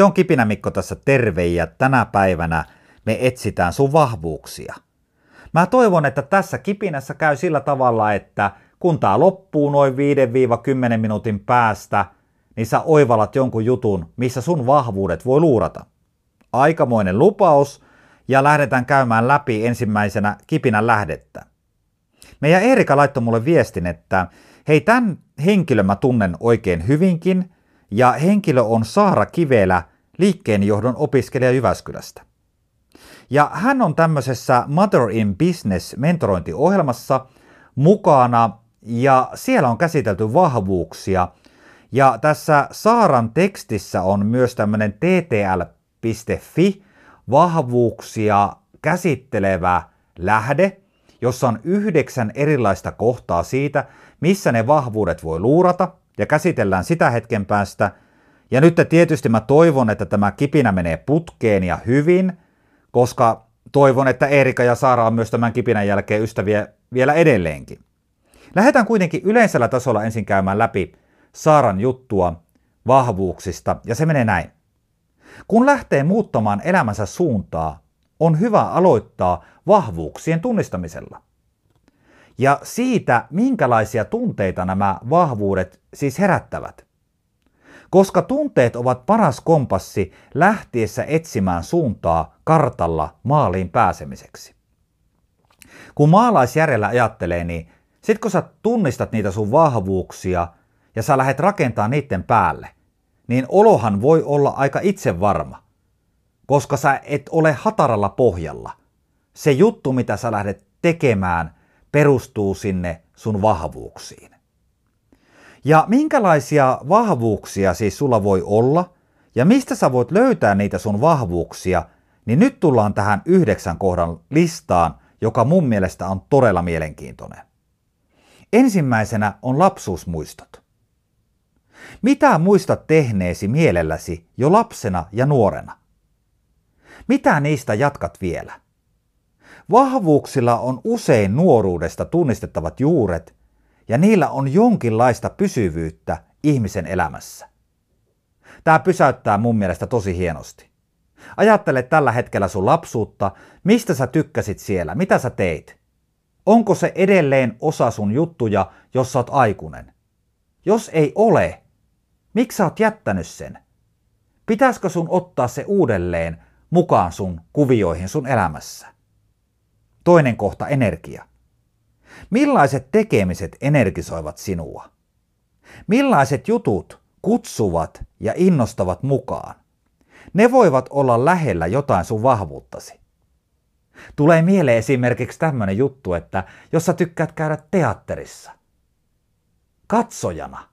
Se on Kipinä Mikko tässä terve ja tänä päivänä me etsitään sun vahvuuksia. Mä toivon, että tässä kipinässä käy sillä tavalla, että kun tää loppuu noin 5-10 minuutin päästä, niin sä oivallat jonkun jutun, missä sun vahvuudet voi luurata. Aikamoinen lupaus, ja lähdetään käymään läpi ensimmäisenä kipinän lähdettä. Meidän Erika laittoi mulle viestin, että hei, tämän henkilön mä tunnen oikein hyvinkin, ja henkilö on Saara Kivelä, liikkeenjohdon opiskelija Jyväskylästä. Ja hän on tämmöisessä Mother in Business mentorointiohjelmassa mukana, ja siellä on käsitelty vahvuuksia. Ja tässä Saaran tekstissä on myös tämmöinen ttl.fi vahvuuksia käsittelevä lähde, jossa on yhdeksän erilaista kohtaa siitä, missä ne vahvuudet voi luurata, ja käsitellään sitä hetken päästä. Ja nyt tietysti mä toivon, että tämä kipinä menee putkeen ja hyvin, koska toivon, että Erika ja Saara on myös tämän kipinän jälkeen ystäviä vielä edelleenkin. Lähdetään kuitenkin yleisellä tasolla ensin käymään läpi Saaran juttua vahvuuksista, ja se menee näin. Kun lähtee muuttamaan elämänsä suuntaa, on hyvä aloittaa vahvuuksien tunnistamisella. Ja siitä, minkälaisia tunteita nämä vahvuudet siis herättävät. Koska tunteet ovat paras kompassi lähtiessä etsimään suuntaa kartalla maaliin pääsemiseksi. Kun maalaisjärjellä ajattelee, niin sit kun sä tunnistat niitä sun vahvuuksia ja sä lähdet rakentaa niiden päälle, niin olohan voi olla aika itsevarma, koska sä et ole hataralla pohjalla. Se juttu, mitä sä lähdet tekemään, perustuu sinne sun vahvuuksiin. Ja minkälaisia vahvuuksia siis sulla voi olla, ja mistä sä voit löytää niitä sun vahvuuksia, niin nyt tullaan tähän yhdeksän kohdan listaan, joka mun mielestä on todella mielenkiintoinen. Ensimmäisenä on lapsuusmuistot. Mitä muistat tehneesi mielelläsi jo lapsena ja nuorena? Mitä niistä jatkat vielä? Vahvuuksilla on usein nuoruudesta tunnistettavat juuret, ja niillä on jonkinlaista pysyvyyttä ihmisen elämässä. Tämä pysäyttää mun mielestä tosi hienosti. Ajattele tällä hetkellä sun lapsuutta, mistä sä tykkäsit siellä, mitä sä teit. Onko se edelleen osa sun juttuja, jos sä oot aikuinen? Jos ei ole, Miksi sä oot jättänyt sen? Pitäisikö sun ottaa se uudelleen mukaan sun kuvioihin sun elämässä? Toinen kohta, energia. Millaiset tekemiset energisoivat sinua? Millaiset jutut kutsuvat ja innostavat mukaan? Ne voivat olla lähellä jotain sun vahvuuttasi. Tulee mieleen esimerkiksi tämmöinen juttu, että jos sä tykkäät käydä teatterissa, katsojana,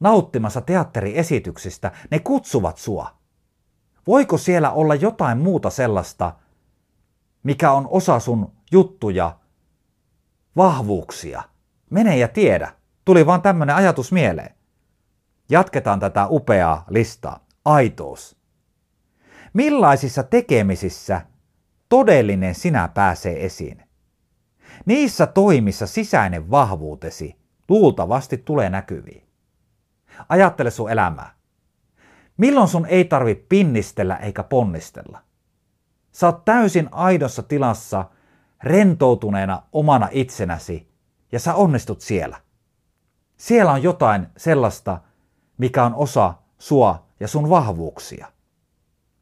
nauttimassa teatteriesityksistä, ne kutsuvat sua. Voiko siellä olla jotain muuta sellaista, mikä on osa sun juttuja, vahvuuksia? Mene ja tiedä. Tuli vaan tämmöinen ajatus mieleen. Jatketaan tätä upeaa listaa. Aitous. Millaisissa tekemisissä todellinen sinä pääsee esiin? Niissä toimissa sisäinen vahvuutesi luultavasti tulee näkyviin. Ajattele sun elämää. Milloin sun ei tarvi pinnistellä eikä ponnistella? Oot täysin aidossa tilassa, rentoutuneena omana itsenäsi, ja sä onnistut siellä. Siellä on jotain sellaista, mikä on osa sua ja sun vahvuuksia.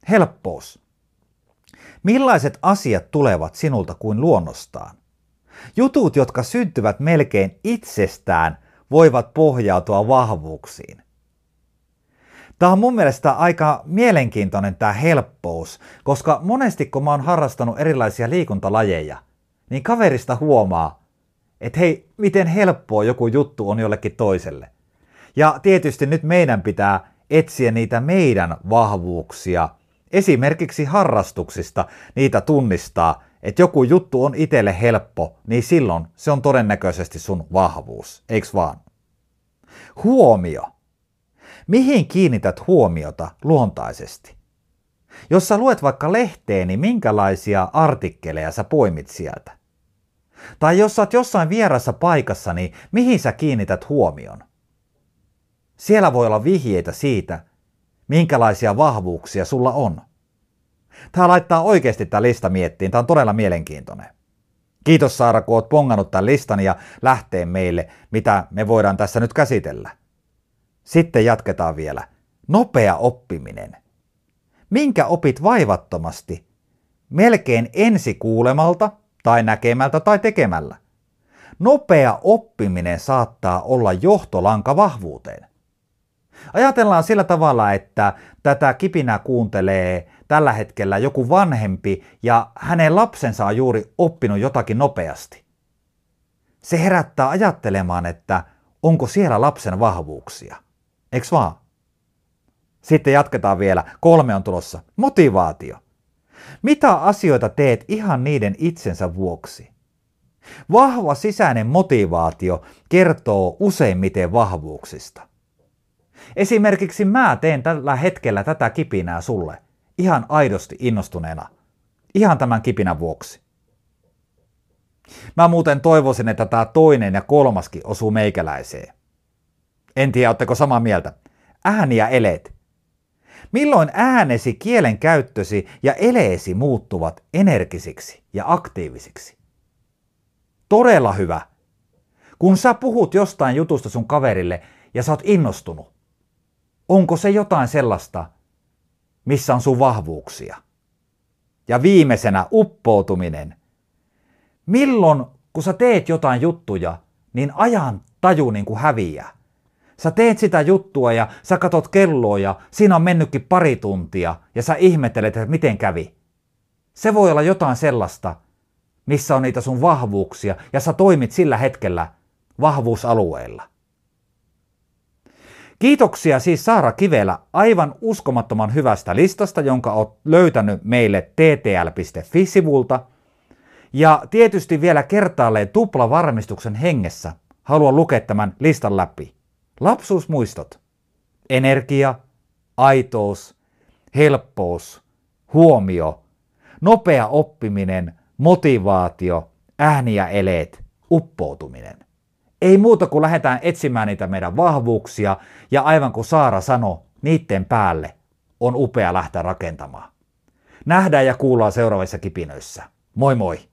Helppous. Millaiset asiat tulevat sinulta kuin luonnostaan? Jutut, jotka syntyvät melkein itsestään – voivat pohjautua vahvuuksiin. Tämä on mun mielestä aika mielenkiintoinen tämä helppous, koska monesti kun mä oon harrastanut erilaisia liikuntalajeja, niin kaverista huomaa, että hei, miten helppoa joku juttu on jollekin toiselle. Ja tietysti nyt meidän pitää etsiä niitä meidän vahvuuksia, esimerkiksi harrastuksista niitä tunnistaa, että joku juttu on itselle helppo, niin silloin se on todennäköisesti sun vahvuus, eiks vaan? Huomio. Mihin kiinnität huomiota luontaisesti? Jos sä luet vaikka lehteen, niin minkälaisia artikkeleja sä poimit sieltä? Tai jos sä oot jossain vierassa paikassa, niin mihin sä kiinnität huomion? Siellä voi olla vihjeitä siitä, minkälaisia vahvuuksia sulla on. Tämä laittaa oikeasti tämä lista miettiin. Tämä on todella mielenkiintoinen. Kiitos Saara, kun oot pongannut tämän listan ja lähteen meille, mitä me voidaan tässä nyt käsitellä. Sitten jatketaan vielä. Nopea oppiminen. Minkä opit vaivattomasti? Melkein ensi kuulemalta tai näkemältä tai tekemällä. Nopea oppiminen saattaa olla johtolanka vahvuuteen. Ajatellaan sillä tavalla, että tätä kipinää kuuntelee tällä hetkellä joku vanhempi ja hänen lapsensa on juuri oppinut jotakin nopeasti. Se herättää ajattelemaan, että onko siellä lapsen vahvuuksia. Eks vaan? Sitten jatketaan vielä. Kolme on tulossa. Motivaatio. Mitä asioita teet ihan niiden itsensä vuoksi? Vahva sisäinen motivaatio kertoo useimmiten vahvuuksista. Esimerkiksi mä teen tällä hetkellä tätä kipinää sulle ihan aidosti innostuneena. Ihan tämän kipinän vuoksi. Mä muuten toivoisin, että tämä toinen ja kolmaskin osuu meikäläiseen. En tiedä, oletteko samaa mieltä. Ääni ja eleet. Milloin äänesi, kielen käyttösi ja eleesi muuttuvat energisiksi ja aktiivisiksi? Todella hyvä. Kun sä puhut jostain jutusta sun kaverille ja sä oot innostunut, onko se jotain sellaista, missä on sun vahvuuksia? Ja viimeisenä uppoutuminen. Milloin, kun sä teet jotain juttuja, niin ajan taju niin kuin häviää. Sä teet sitä juttua ja sä katot kelloa ja siinä on mennytkin pari tuntia ja sä ihmettelet, että miten kävi. Se voi olla jotain sellaista, missä on niitä sun vahvuuksia ja sä toimit sillä hetkellä vahvuusalueella. Kiitoksia siis Saara Kivelä aivan uskomattoman hyvästä listasta, jonka olet löytänyt meille ttl.fi-sivulta. Ja tietysti vielä kertaalleen tuplavarmistuksen hengessä haluan lukea tämän listan läpi. Lapsuusmuistot. Energia, aitous, helppous, huomio, nopea oppiminen, motivaatio, ääni ja eleet, uppoutuminen. Ei muuta kuin lähdetään etsimään niitä meidän vahvuuksia ja aivan kuin Saara sanoi, niiden päälle on upea lähteä rakentamaan. Nähdään ja kuullaan seuraavissa kipinöissä. Moi moi!